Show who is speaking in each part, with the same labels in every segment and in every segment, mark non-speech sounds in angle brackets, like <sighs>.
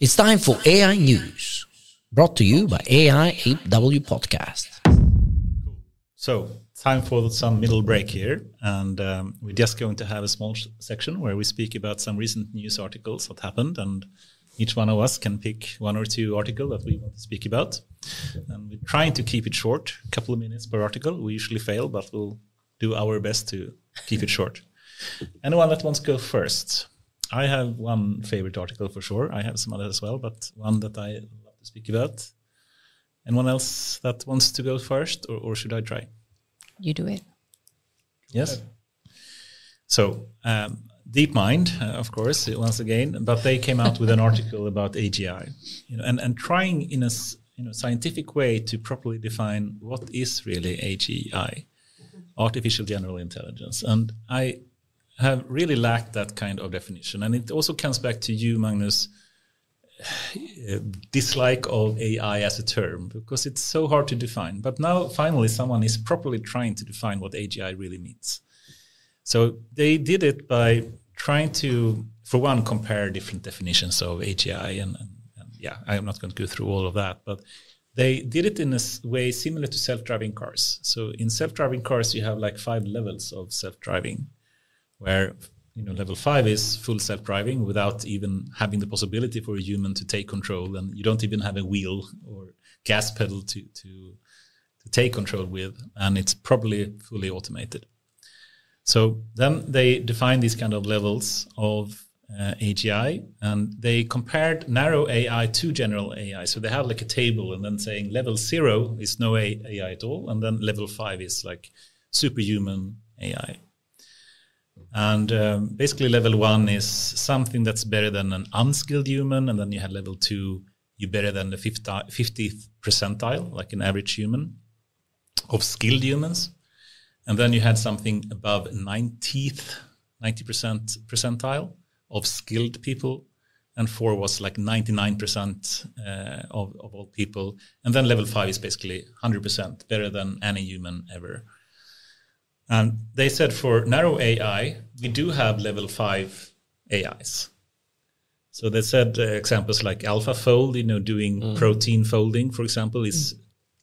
Speaker 1: It's time for AI News, brought to you by AIAW Podcast.
Speaker 2: So, time for some middle break here. And um, we're just going to have a small section where we speak about some recent news articles that happened. And each one of us can pick one or two articles that we want to speak about. And we're trying to keep it short, a couple of minutes per article. We usually fail, but we'll do our best to keep it short. Anyone that wants to go first? I have one favorite article for sure. I have some others as well, but one that I love to speak about. Anyone else that wants to go first, or, or should I try?
Speaker 3: You do it.
Speaker 2: Yes. So, um, DeepMind, uh, of course, once again, but they came out with an article about AGI, you know, and, and trying in a you know, scientific way to properly define what is really AGI, artificial general intelligence. And I have really lacked that kind of definition. And it also comes back to you, Magnus, uh, dislike of AI as a term because it's so hard to define. But now, finally, someone is properly trying to define what AGI really means. So they did it by trying to, for one, compare different definitions of AGI. And, and, and yeah, I'm not going to go through all of that, but they did it in a way similar to self-driving cars. So in self-driving cars, you have like five levels of self-driving where you know level five is full self-driving without even having the possibility for a human to take control and you don't even have a wheel or gas pedal to to to take control with and it's probably fully automated so then they define these kind of levels of uh, AGI and they compared narrow AI to general AI. So they have like a table and then saying level zero is no AI at all, and then level five is like superhuman AI. And um, basically, level one is something that's better than an unskilled human. And then you have level two, you're better than the 50th percentile, like an average human, of skilled humans. And then you had something above 90th, 90% percentile of skilled people. And four was like 99% uh, of, of all people. And then level five is basically 100% better than any human ever. And they said for narrow AI, we do have level five AIs. So they said uh, examples like AlphaFold, you know, doing mm. protein folding, for example, is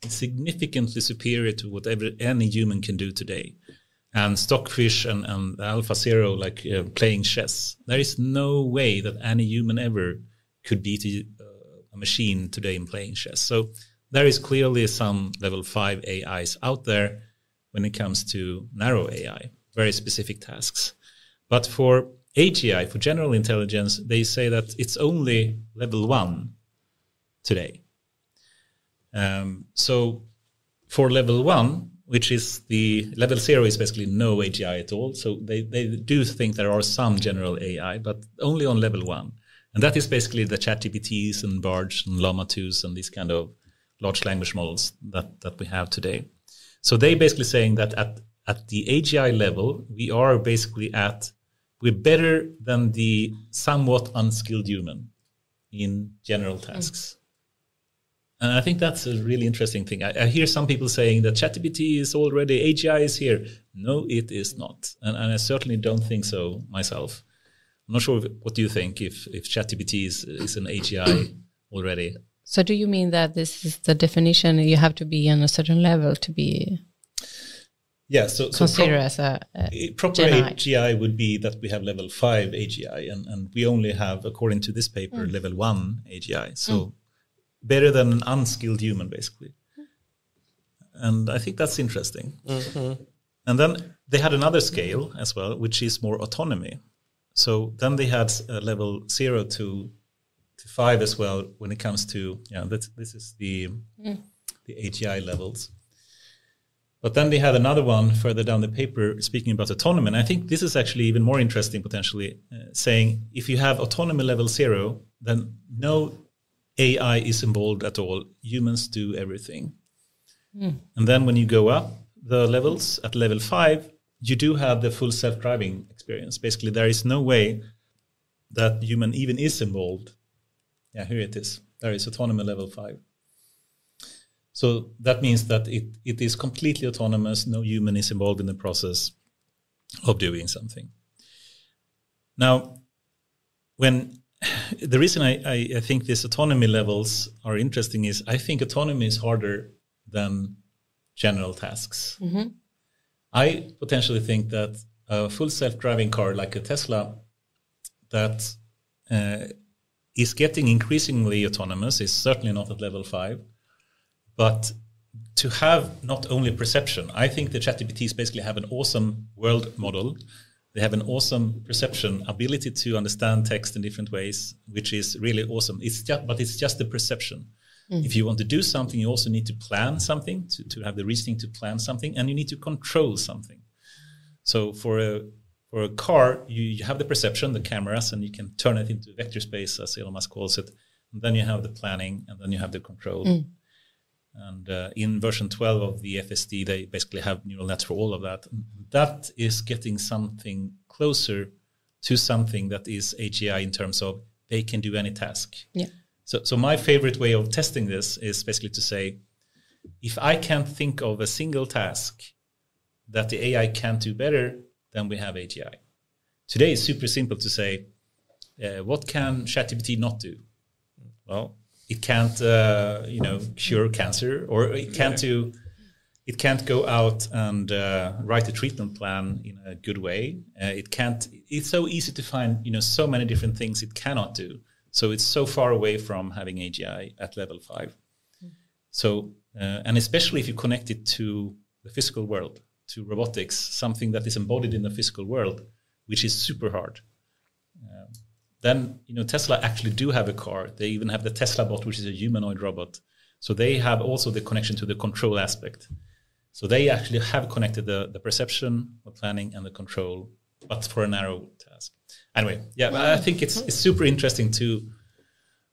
Speaker 2: mm. significantly superior to whatever any human can do today. And Stockfish and, and AlphaZero, like uh, playing chess, there is no way that any human ever could beat a, uh, a machine today in playing chess. So there is clearly some level five AIs out there when it comes to narrow AI, very specific tasks. But for AGI, for general intelligence, they say that it's only level one today. Um, so for level one, which is the level zero is basically no AGI at all. So they, they do think there are some general AI, but only on level one. And that is basically the ChatGPTs and Bards and Llama 2s and these kind of large language models that, that we have today. So they basically saying that at at the AGI level, we are basically at we're better than the somewhat unskilled human in general mm. tasks. And I think that's a really interesting thing. I, I hear some people saying that ChatGPT is already AGI is here. No, it is not, and, and I certainly don't think so myself. I'm not sure what do you think if if ChatGPT is is an AGI <coughs> already.
Speaker 3: So do you mean that this is the definition? You have to be on a certain level to be
Speaker 2: yeah, so,
Speaker 3: so consider as a,
Speaker 2: a proper AGI would be that we have level five AGI, and, and we only have, according to this paper, mm. level one AGI. So mm. better than an unskilled human, basically. And I think that's interesting. Mm-hmm. And then they had another scale as well, which is more autonomy. So then they had level zero to to five as well when it comes to yeah this this is the mm. the AGI levels. But then they had another one further down the paper speaking about autonomy. And I think this is actually even more interesting potentially, uh, saying if you have autonomy level zero, then no AI is involved at all. Humans do everything. Mm. And then when you go up the levels at level five, you do have the full self driving experience. Basically, there is no way that human even is involved yeah, here it is. There is autonomy level five. So that means that it, it is completely autonomous. No human is involved in the process of doing something. Now, when <sighs> the reason I, I, I think these autonomy levels are interesting is I think autonomy is harder than general tasks. I potentially think that a full self-driving car like a Tesla that uh, is getting increasingly autonomous is certainly not at level five, but to have not only perception, I think the ChatGPTs basically have an awesome world model. They have an awesome perception ability to understand text in different ways, which is really awesome. It's just, but it's just the perception. Mm. If you want to do something, you also need to plan something, to, to have the reasoning to plan something, and you need to control something. So for a for a car, you, you have the perception, the cameras, and you can turn it into vector space, as Elon Musk calls it. And then you have the planning, and then you have the control. And uh, in version 12 of the FSD, they basically have neural nets for all of that. And that is getting something closer to something that is AGI in terms of they can do any task.
Speaker 3: Yeah.
Speaker 2: So, so my favorite way of testing this is basically to say, if I can't think of a single task that the AI can't do better, then we have AGI. Today it's super simple to say, uh, what can ChatGPT not do? Well, it can't, uh, you know, cure cancer, or it can't do, it can't go out and uh, write a treatment plan in a good way. Uh, it can't. It's so easy to find, you know, so many different things it cannot do. So it's so far away from having AGI at level five. So, uh, and especially if you connect it to the physical world, to robotics, something that is embodied in the physical world, which is super hard. Um, then, you know, Tesla actually do have a car. They even have the Tesla bot, which is a humanoid robot. So they have also the connection to the control aspect. So they actually have connected the, the perception, the planning, and the control, but for a narrow task. Anyway, yeah, I think it's, it's super interesting to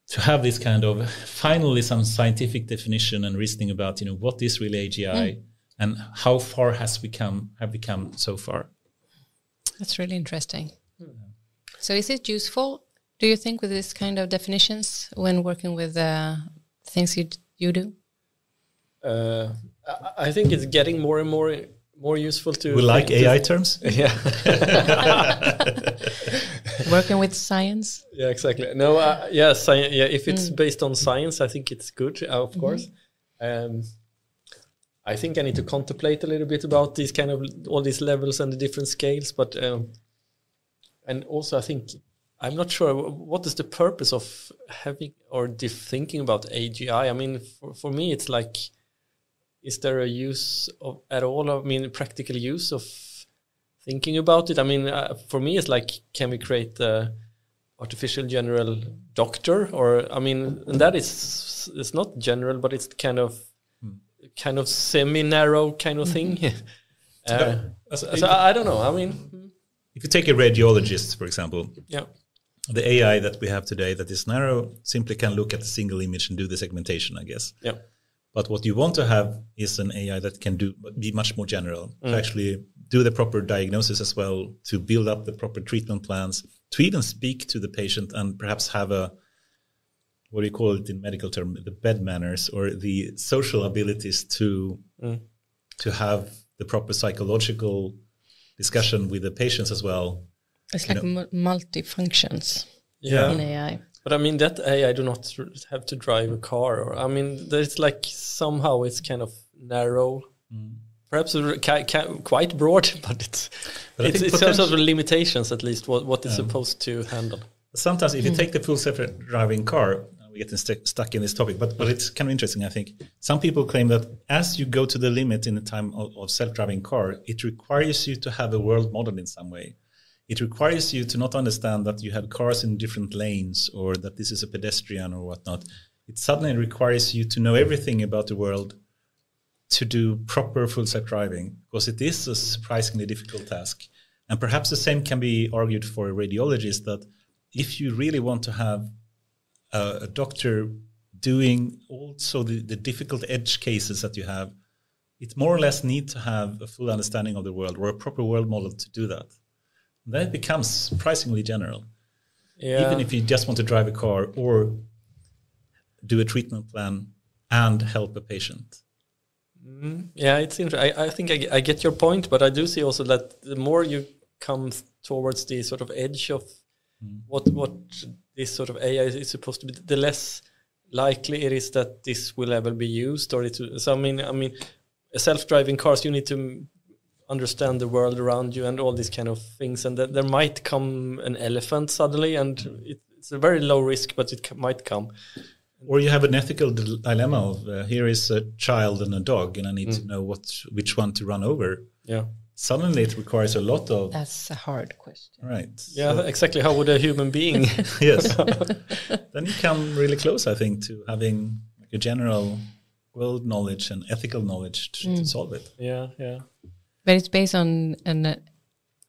Speaker 2: to have this kind of finally some scientific definition and reasoning about you know what is really AGI and how far has we come have we come so far.
Speaker 3: That's really interesting. So, is it useful? Do you think with this kind of definitions when working with uh, things you you do?
Speaker 4: Uh, I, I think it's getting more and more more useful to.
Speaker 2: We like
Speaker 4: to-
Speaker 2: AI terms. <laughs>
Speaker 4: Yeah. <laughs>
Speaker 3: Working with science?
Speaker 4: Yeah, exactly. No, uh, yeah, sci- yeah. If it's based on science, I think it's good, uh, of course. Um, I think I need to contemplate a little bit about these kind of all these levels and the different scales, but um, and also I think I'm not sure what is the purpose of having or thinking about AGI. I mean, for, for me, it's like, is there a use of at all? I mean, practical use of thinking about it. I mean, uh, for me, it's like, can we create a artificial general doctor? Or I mean, and that is it's not general, but it's kind of kind of semi-narrow kind of thing. <laughs> uh,
Speaker 2: As-
Speaker 4: so I, I don't know. I mean,
Speaker 2: If you take a radiologist, for example,
Speaker 4: yeah,
Speaker 2: the AI that we have today that is narrow simply can look at a single image and do the segmentation, I guess.
Speaker 4: yeah,
Speaker 2: But what you want to have is an AI that can do be much more general, to actually do the proper diagnosis as well, to build up the proper treatment plans, to even speak to the patient and perhaps have a what do you call it in medical term, the bed manners or the social abilities to mm. to have the proper psychological discussion with the patients as well.
Speaker 3: It's like mu- multi-functions
Speaker 4: yeah.
Speaker 3: in AI.
Speaker 4: But I mean, that AI do not have to drive a car, or I mean, there's like somehow it's kind of narrow, mm. perhaps ca- ca- quite broad, <laughs> but it's
Speaker 2: But I
Speaker 4: it's, it's some sort of limitations at least what what it's supposed to handle.
Speaker 2: Sometimes, if you mm. take the full self-driving car, uh, we get st- stuck in this topic, but but it's kind of interesting. I think some people claim that as you go to the limit in the time of, of self-driving car, it requires you to have a world model in some way. It requires you to not understand that you have cars in different lanes or that this is a pedestrian or whatnot. It suddenly requires you to know everything about the world to do proper full self-driving because it is a surprisingly difficult task. And perhaps the same can be argued for a radiologist that if you really want to have a, a doctor doing also the, the difficult edge cases that you have, it more or less need to have a full understanding of the world or a proper world model to do that. Then it becomes surprisingly general.
Speaker 4: Yeah,
Speaker 2: Even if you just want to drive a car or do a treatment plan and help a patient. Mm-hmm.
Speaker 4: yeah, it's interesting. I, I think I, I get your point, but I do see also that the more you come towards the sort of edge of what what this sort of AI is supposed to be, the less likely it is that this will ever be used. Or it. So I mean, I mean, self-driving cars. You need to understand the world around you and all these kind of things, and that there might come an elephant suddenly, and it, it's a very low risk, but it c- might come.
Speaker 2: Or you have an ethical dil- dilemma of uh, here is a child and a dog, and I need to know what which one to run over.
Speaker 4: Yeah.
Speaker 2: Suddenly, it requires a lot of
Speaker 3: That's a hard question.
Speaker 2: right.
Speaker 4: Yeah, exactly. How would a human being? <laughs> <laughs>
Speaker 2: yes. then you come really close, I think, to having like a general world knowledge and ethical knowledge to, to solve it.
Speaker 4: yeah, yeah.
Speaker 3: But it's based on an. Uh,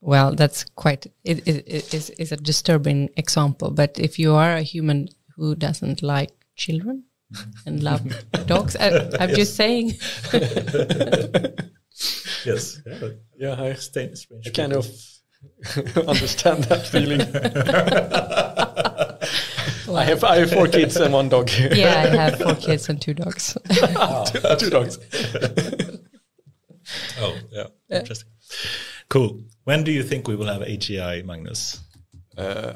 Speaker 3: well, that's quite. It, it, it is is a disturbing example. But if you are a human who doesn't like children and love <laughs> dogs, I, I'm just saying.
Speaker 2: Yes. Yeah.
Speaker 4: Yeah, I,
Speaker 2: strange- strange
Speaker 4: I kind of <laughs> understand that feeling. <laughs> I have I have four kids and one dog. <laughs>
Speaker 3: yeah, I have four kids and two dogs.
Speaker 4: Ah, two, two dogs.
Speaker 2: Oh, yeah. Interesting. Cool. When do you think we will have AGI, Magnus?
Speaker 4: Uh,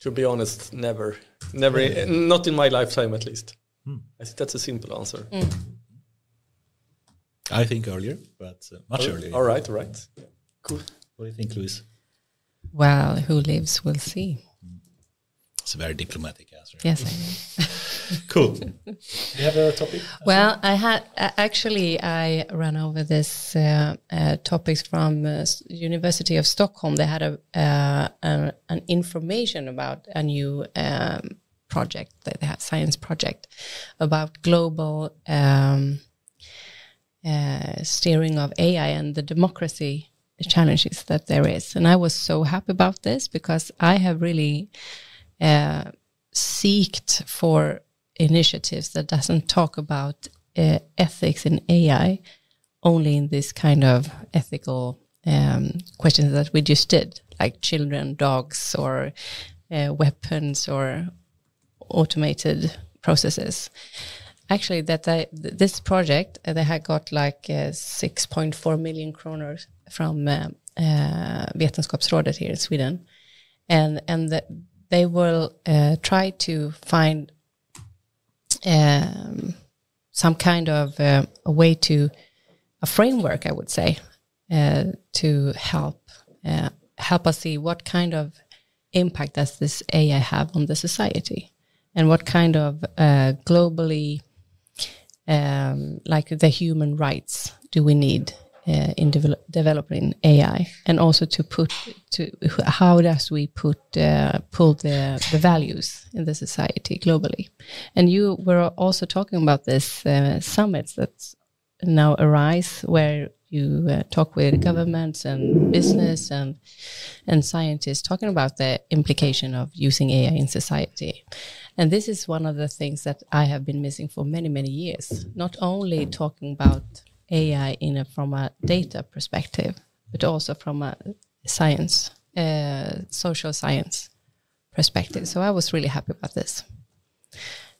Speaker 4: to be honest, never, never, not in my lifetime at least. Hmm. I think that's a simple answer. Hmm.
Speaker 2: I think earlier, but uh, much earlier.
Speaker 4: All right, all right. Cool.
Speaker 2: What do you think, Luis?
Speaker 3: well, who lives will see.
Speaker 2: It's a very diplomatic answer.
Speaker 3: Yes, I <laughs> know.
Speaker 2: Cool. <laughs> you have a topic?
Speaker 3: Well, I had uh, actually I ran over this uh, uh, topics from uh, University of Stockholm. They had a, uh, a an information about a new um, project that they have science project about global um, uh, steering of AI and the democracy challenges that there is. And I was so happy about this because I have really uh, seeked for initiatives that doesn't talk about uh, ethics in AI only in this kind of ethical um, questions that we just did, like children, dogs, or uh, weapons, or automated processes. Actually, that this project uh, they had got like uh, 6.4 million kronor from uh, uh, Vetenskapsrådet here in Sweden, and and the, they will uh, try to find um, some kind of a way to a framework, I would say, to help help us see what kind of impact does this AI have on the society, and what kind of globally, um, like the human rights, do we need uh, in devel- developing AI, and also to put to how does we put uh, pull the the values in the society globally, and you were also talking about this uh, summits that now arise where you uh, talk with governments and business and and scientists talking about the implication of using AI in society. And this is one of the things that I have been missing for many many years. Not only talking about AI in a, from a data perspective, but also from a science, uh, social science perspective. So I was really happy about this.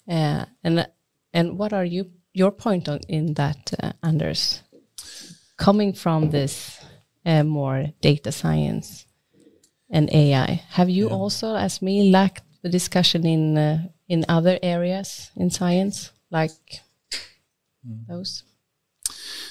Speaker 3: Uh, and and what are you your point on in that, uh, Anders? Coming from this uh, more data science and AI, have you also, as me, lacked the discussion in uh, in other areas in science, like those?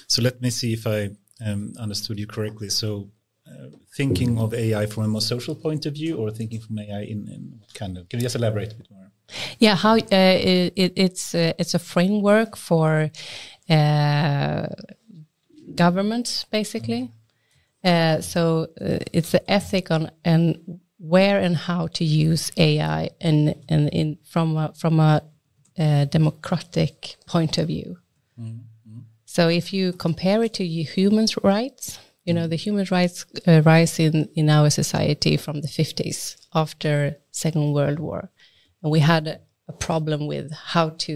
Speaker 2: So let me see if I um, understood you correctly. So, uh, thinking of AI from a more social point of view, or thinking from AI in, in what kind of? Can you just elaborate a bit more?
Speaker 3: Yeah, how uh, it, it, it's uh, it's a framework for uh, governments, basically. Uh, so uh, it's the ethic on and where and how to use AI and and in from a, from a uh, democratic point of view. So if you compare it to human rights, you know the human rights uh, rise in in our society from the 50s after Second World War, and we had a, a problem with how to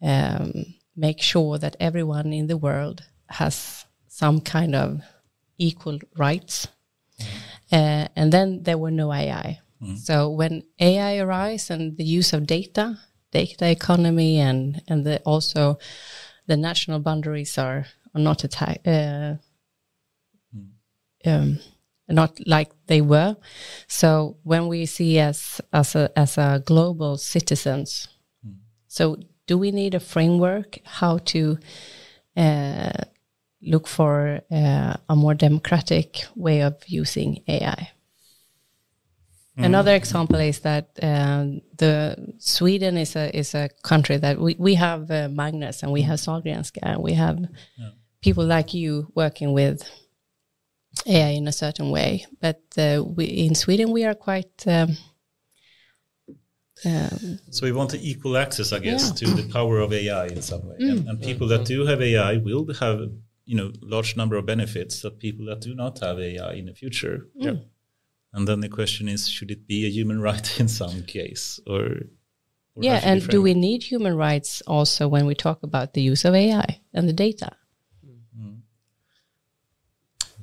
Speaker 3: um, make sure that everyone in the world has some kind of equal rights. Uh, and then there were no AI. So when AI arise and the use of data, data economy, and and the, also the national boundaries are are not attack, uh, um, not like they were. So when we see as as a as a global citizens, so do we need a framework how to uh, look for uh, a more democratic way of using AI? Another example is that um, the Sweden is a is a country that we we have uh, Magnus and we have Sahlgrenska and we have people like you working with AI in a certain way. But uh, we, in Sweden we are quite. Um, um,
Speaker 2: So we want equal access, I guess,
Speaker 3: Yeah.
Speaker 2: to the power of AI in some way. And, and people that do have AI will have, you know, large number of benefits that people that do not have AI in the future. Mm.
Speaker 4: Yeah.
Speaker 2: And then the question is, should it be a human right <laughs> in some case, or? or
Speaker 3: yeah, and do we need human rights also when we talk about the use of AI and the data? Mm.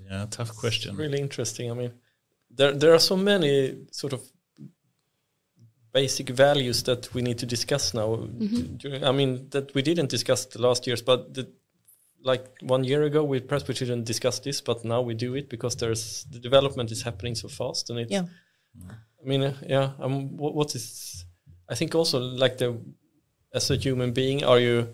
Speaker 2: Yeah, tough question.
Speaker 4: really interesting. I mean, there there are so many sort of basic values that we need to discuss now. During- I mean, that we didn't discuss the last years, but the, like one year ago, we perhaps we didn't discuss this, but now we do it because there's the development is happening so fast, and it's.
Speaker 3: Yeah.
Speaker 4: I mean, uh, yeah. Um, what, what is? I think also like the, as a human being, are you?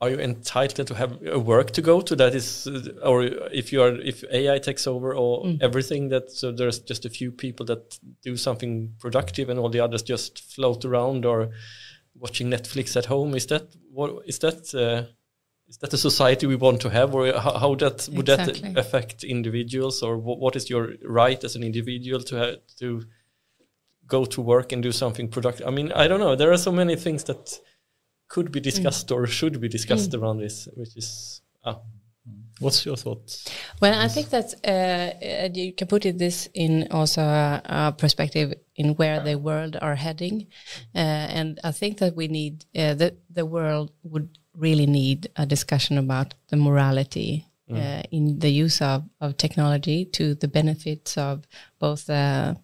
Speaker 4: are you entitled to have a work to go to that is uh, or if you are if ai takes over or everything that so there's just a few people that do something productive and all the others just float around or watching netflix at home is that what is that uh, is that the society we want to have or how, how that would
Speaker 3: Exactly.
Speaker 4: that affect individuals or what, what is your right as an individual to have to go to work and do something productive? I mean i don't know. There are so many things that could be discussed or should be discussed around this, which is ah,
Speaker 2: What's your thoughts?
Speaker 3: Well, I think that uh, uh, you can put it this in also a, a perspective in where the world are heading, uh, and I think that we need uh, the the world would really need a discussion about the morality uh, in the use of, of technology to the benefits of both the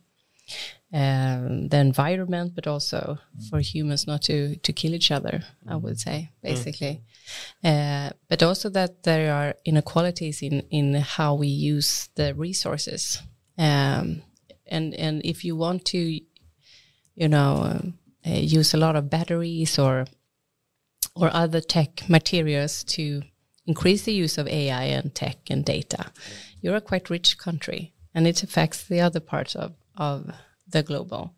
Speaker 3: um, the environment, but also for humans not to to kill each other. I would say basically, uh, but also that there are inequalities in in how we use the resources. Um, and and if you want to, you know, um, uh, use a lot of batteries or or other tech materials to increase the use of AI and tech and data, you're a quite rich country, and it affects the other parts of of the global.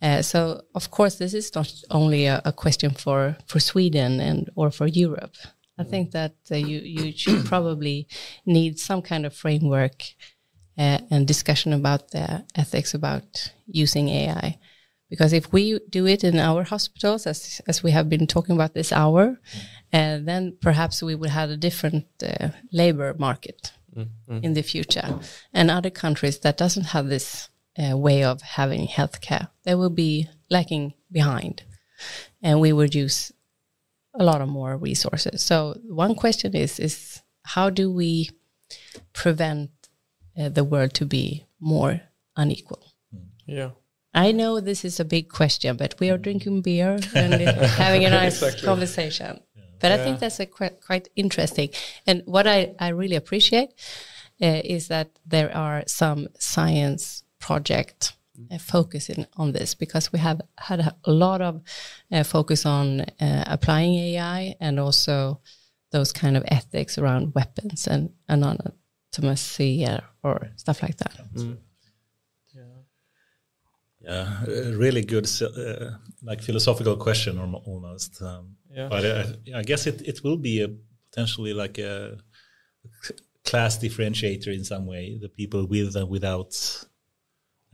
Speaker 3: Uh, so of course this is not only a, a question for for Sweden and or for Europe. I think that uh, you you should probably need some kind of framework uh, and discussion about the ethics about using AI. Because if we do it in our hospitals, as as we have been talking about this hour, uh, then perhaps we would have a different uh, labor market in the future. And other countries that doesn't have this uh, way of having healthcare, they will be lacking behind, and we would use a lot of more resources. So one question is is how do we prevent uh, the world to be more unequal?
Speaker 4: yeah.
Speaker 3: I know this is a big question, but we are drinking beer and <laughs> having a nice
Speaker 4: Exactly.
Speaker 3: conversation. But I think that's a quite, quite interesting. And what I, I really appreciate uh, is that there are some science project uh, focusing on this because we have had a lot of uh, focus on uh, applying AI and also those kind of ethics around weapons and anonymity or stuff like that.
Speaker 2: Yeah, a really good, uh, like philosophical question almo- almost. Um,
Speaker 4: Yeah.
Speaker 2: But uh, I guess it, it will be a potentially like a class differentiator in some way. The people with and without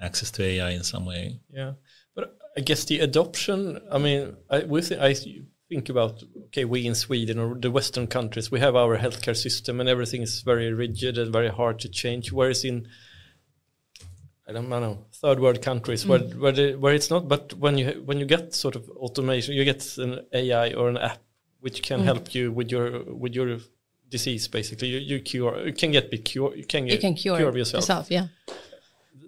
Speaker 2: access to AI in some way.
Speaker 4: Yeah, but I guess the adoption. I mean, I we th- I think about okay, we in Sweden or the Western countries, we have our healthcare system, and everything is very rigid and very hard to change. Whereas in I don't know third world countries where where the, where it's not. But when you when you get sort of automation, you get an AI or an app which can help you with your with your disease. Basically, you, you cure you can get be cure you can get
Speaker 3: You can cure,
Speaker 4: yourself
Speaker 3: yourself. Yeah.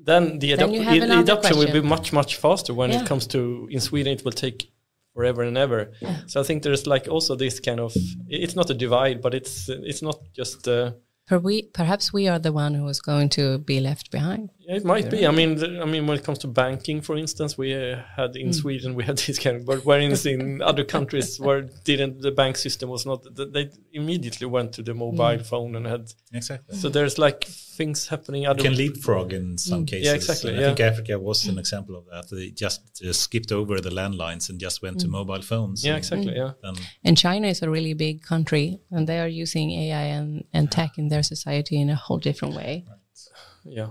Speaker 4: then the,
Speaker 3: Then
Speaker 4: adop- the
Speaker 3: another
Speaker 4: adoption will be much much faster when
Speaker 3: Yeah.
Speaker 4: it comes to in Sweden it will take forever and ever. So I think there's like also this kind of it's not a divide, but it's it's not just uh,
Speaker 3: Per we, perhaps we are the one who is going to be left behind.
Speaker 4: Yeah, it might be. I mean, the, I mean, when it comes to banking, for instance, we uh, had
Speaker 3: Hmm.
Speaker 4: in Sweden we had <laughs> this kind of, but whereas in <laughs> other countries where didn't the bank system was not, th- they immediately went to the mobile
Speaker 3: Hmm.
Speaker 4: phone and had.
Speaker 2: Exactly.
Speaker 4: So there's like things happening.
Speaker 2: You can leapfrog in some cases.
Speaker 4: Yeah, exactly,
Speaker 2: And I
Speaker 4: yeah.
Speaker 2: think Africa was an example of that. They just uh, skipped over the landlines and just went to mobile phones.
Speaker 4: Yeah,
Speaker 2: and
Speaker 4: exactly. Yeah.
Speaker 2: then-
Speaker 3: And China is a really big country, and they are using AI and, and tech in their society in a whole different way.
Speaker 4: Yeah.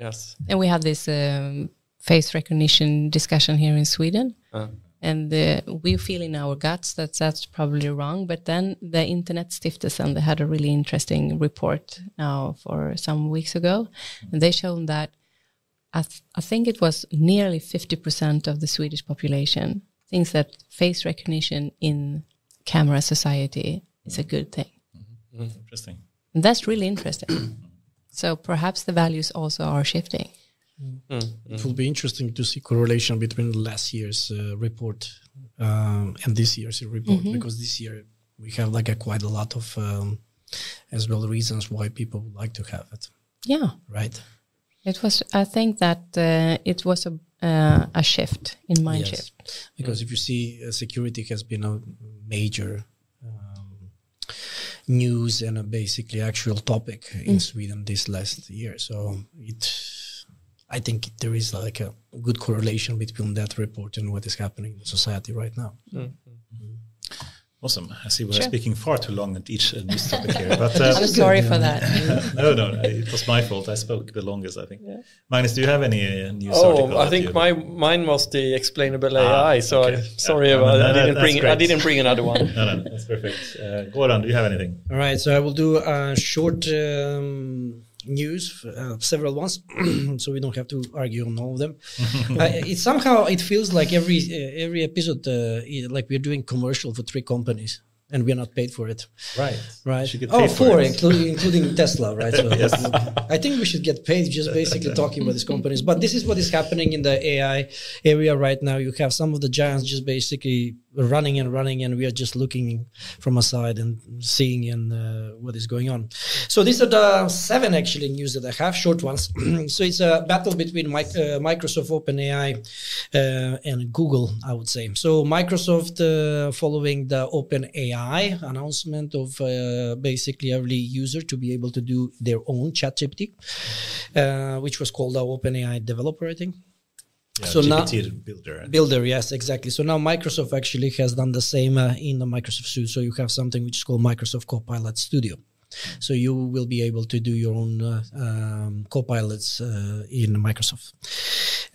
Speaker 3: Hmm.
Speaker 4: yes.
Speaker 3: And we have this um, face recognition discussion here in Sweden.
Speaker 4: Uh,
Speaker 3: And uh, we feel in our guts that that's probably wrong. But then the Internet Stiftelsen, they had a really interesting report now for some weeks ago. And they showed that I, th- I think it was nearly 50% of the Swedish population thinks that face recognition in camera society is a good thing.
Speaker 2: Interesting.
Speaker 3: And that's really interesting. <clears throat> so perhaps the values also are shifting.
Speaker 5: It will be interesting to see correlation between last year's uh, report um, and this year's report because this year we have like a quite a lot of um, as well reasons why people would like to have it,
Speaker 3: Yeah.
Speaker 5: right?
Speaker 3: It was. I think that uh, it was a uh, a shift in mind
Speaker 5: Yes.
Speaker 3: shift.
Speaker 5: Because if you see, uh, security has been a major news and a basically actual topic mm. in Sweden this last year. So it, I think there is like a good correlation between that report and what is happening in society right now. Mm-hmm. Mm.
Speaker 2: Awesome. I see we're
Speaker 3: Sure.
Speaker 2: speaking far too long at each uh, news topic here. But <laughs> uh,
Speaker 3: I'm sorry for that. <laughs>
Speaker 2: no, no, it was my fault. I spoke the longest, I think. Yeah. Magnus, do you have any uh, news
Speaker 4: Oh,
Speaker 2: article?
Speaker 4: I think
Speaker 2: you-
Speaker 4: my mine was the explainable
Speaker 2: Ah,
Speaker 4: AI. So
Speaker 2: okay.
Speaker 4: I, sorry
Speaker 2: Yeah,
Speaker 4: about
Speaker 2: no,
Speaker 4: that.
Speaker 2: no,
Speaker 4: I didn't
Speaker 2: that's
Speaker 4: bring. I didn't bring another one. <laughs>
Speaker 2: No, no, that's perfect. Uh, Goran, do you have anything?
Speaker 5: All right, so I will do a short um, news, uh, several ones, <clears throat> so we don't have to argue on all of them. <laughs> uh, it somehow it feels like every uh, every episode, uh, like we're doing commercial for three companies, and we're not paid for it.
Speaker 2: Right.
Speaker 5: Right. Oh,
Speaker 2: for
Speaker 5: four,
Speaker 2: it.
Speaker 5: including including Tesla, right? So <laughs>
Speaker 2: Yes.
Speaker 5: I think we should get paid just basically talking about these companies. But this is what is happening in the AI area right now. You have some of the giants just basically running and running, and we are just looking from aside and seeing and uh, what is going on. So these are the seven actually news that I have, short ones. <clears throat> so it's a battle between mic- uh, Microsoft, OpenAI, uh, and Google, I would say. So Microsoft, uh, following the OpenAI announcement of uh, basically every user to be able to do their own ChatGPT, uh, which was called the OpenAI developer, I think.
Speaker 2: Yeah,
Speaker 5: So now-
Speaker 2: builder.
Speaker 5: Builder, yes, exactly. So now Microsoft actually has done the same uh, in the Microsoft Suite. So you have something which is called Microsoft Copilot Studio. So you will be able to do your own uh, um, copilots uh, in Microsoft.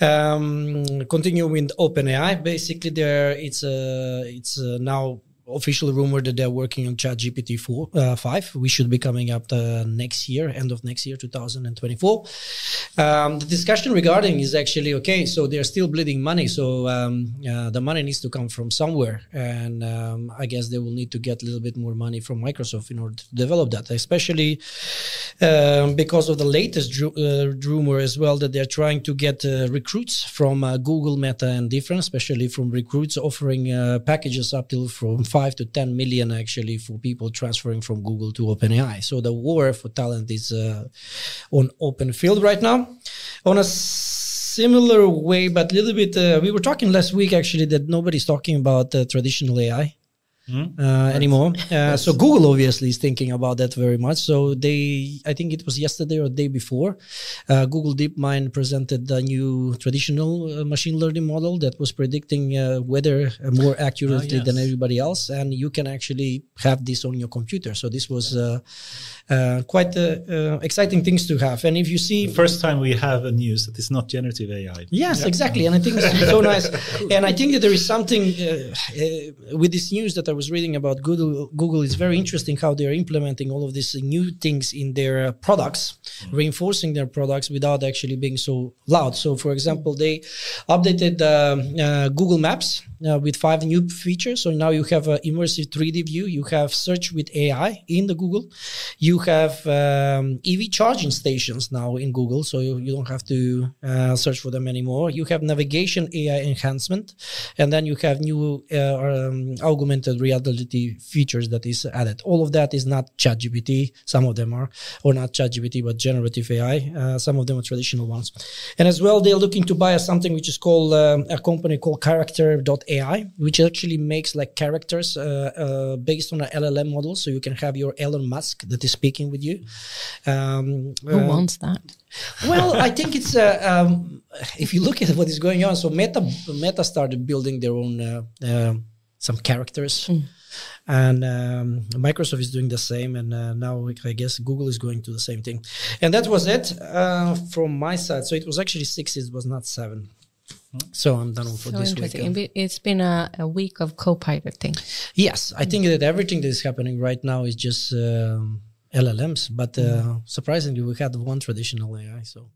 Speaker 5: Um, continue with OpenAI. Basically, there it's uh, it's uh, now official rumor that they're working on ChatGPT 4, uh, 5, we should be coming up uh, next year, end of next year, 2024. Um, the discussion regarding is actually okay. So they're still bleeding money. So um, uh, the money needs to come from somewhere, and um, I guess they will need to get a little bit more money from Microsoft in order to develop that, especially um, because of the latest dru- uh, rumor as well that they're trying to get uh, recruits from uh, Google, Meta, and different, especially from recruits offering packages up till from five to ten million actually for people transferring from Google to OpenAI. So the war for talent is uh, on open field right now. On a similar way, but a little bit, uh, we were talking last week actually that nobody's talking about uh, traditional AI uh, anymore. <laughs> Uh, so Google obviously is thinking about that very much. So they, I think it was yesterday or the day before, uh, Google DeepMind presented a new traditional uh, machine learning model that was predicting uh, weather uh, more accurately than
Speaker 2: yes.
Speaker 5: everybody else, and you can actually have this on your computer. So this was uh, quite uh, uh, exciting things to have. And if you see,
Speaker 2: First time we have a news that is not generative AI.
Speaker 5: Yes, exactly, and I think it's so nice. And I think that there is something uh, uh, with this news that I was reading about Google. Google is very interesting how they are implementing all of these new things in their uh, products, reinforcing their products without actually being so loud. So, for example, they updated Google Maps uh, with five new features. So now you have an immersive 3D view. You have search with AI in the Google. You have um, EV charging stations now in Google, so you, you don't have to uh, search for them anymore. You have navigation AI enhancement, and then you have new uh, um, augmented reality features that is added. All of that is not ChatGPT. Some of them are, or not ChatGPT, but generative AI. Uh, some of them are traditional ones. And as well, they're looking to buy something which is called um, a company called Character.ai, which actually makes like characters uh, uh, based on an LLM model. So you can have your Elon Musk that is speaking with you. Um,
Speaker 3: Who
Speaker 5: uh,
Speaker 3: wants that?
Speaker 5: well, I think it's uh, um, if you look at what is going on. So Meta Meta started building their own uh, uh, some characters, and um, Microsoft is doing the same. And uh, now I guess Google is going to the same thing. And that was it uh, from my side. So it was actually six. It was not seven. So I'm done for
Speaker 3: So
Speaker 5: this week.
Speaker 3: It's been a, a week of co-piloting.
Speaker 5: Yes, I think that everything that is happening right now is just um, LLMs. But uh, surprisingly, we had one traditional AI. So.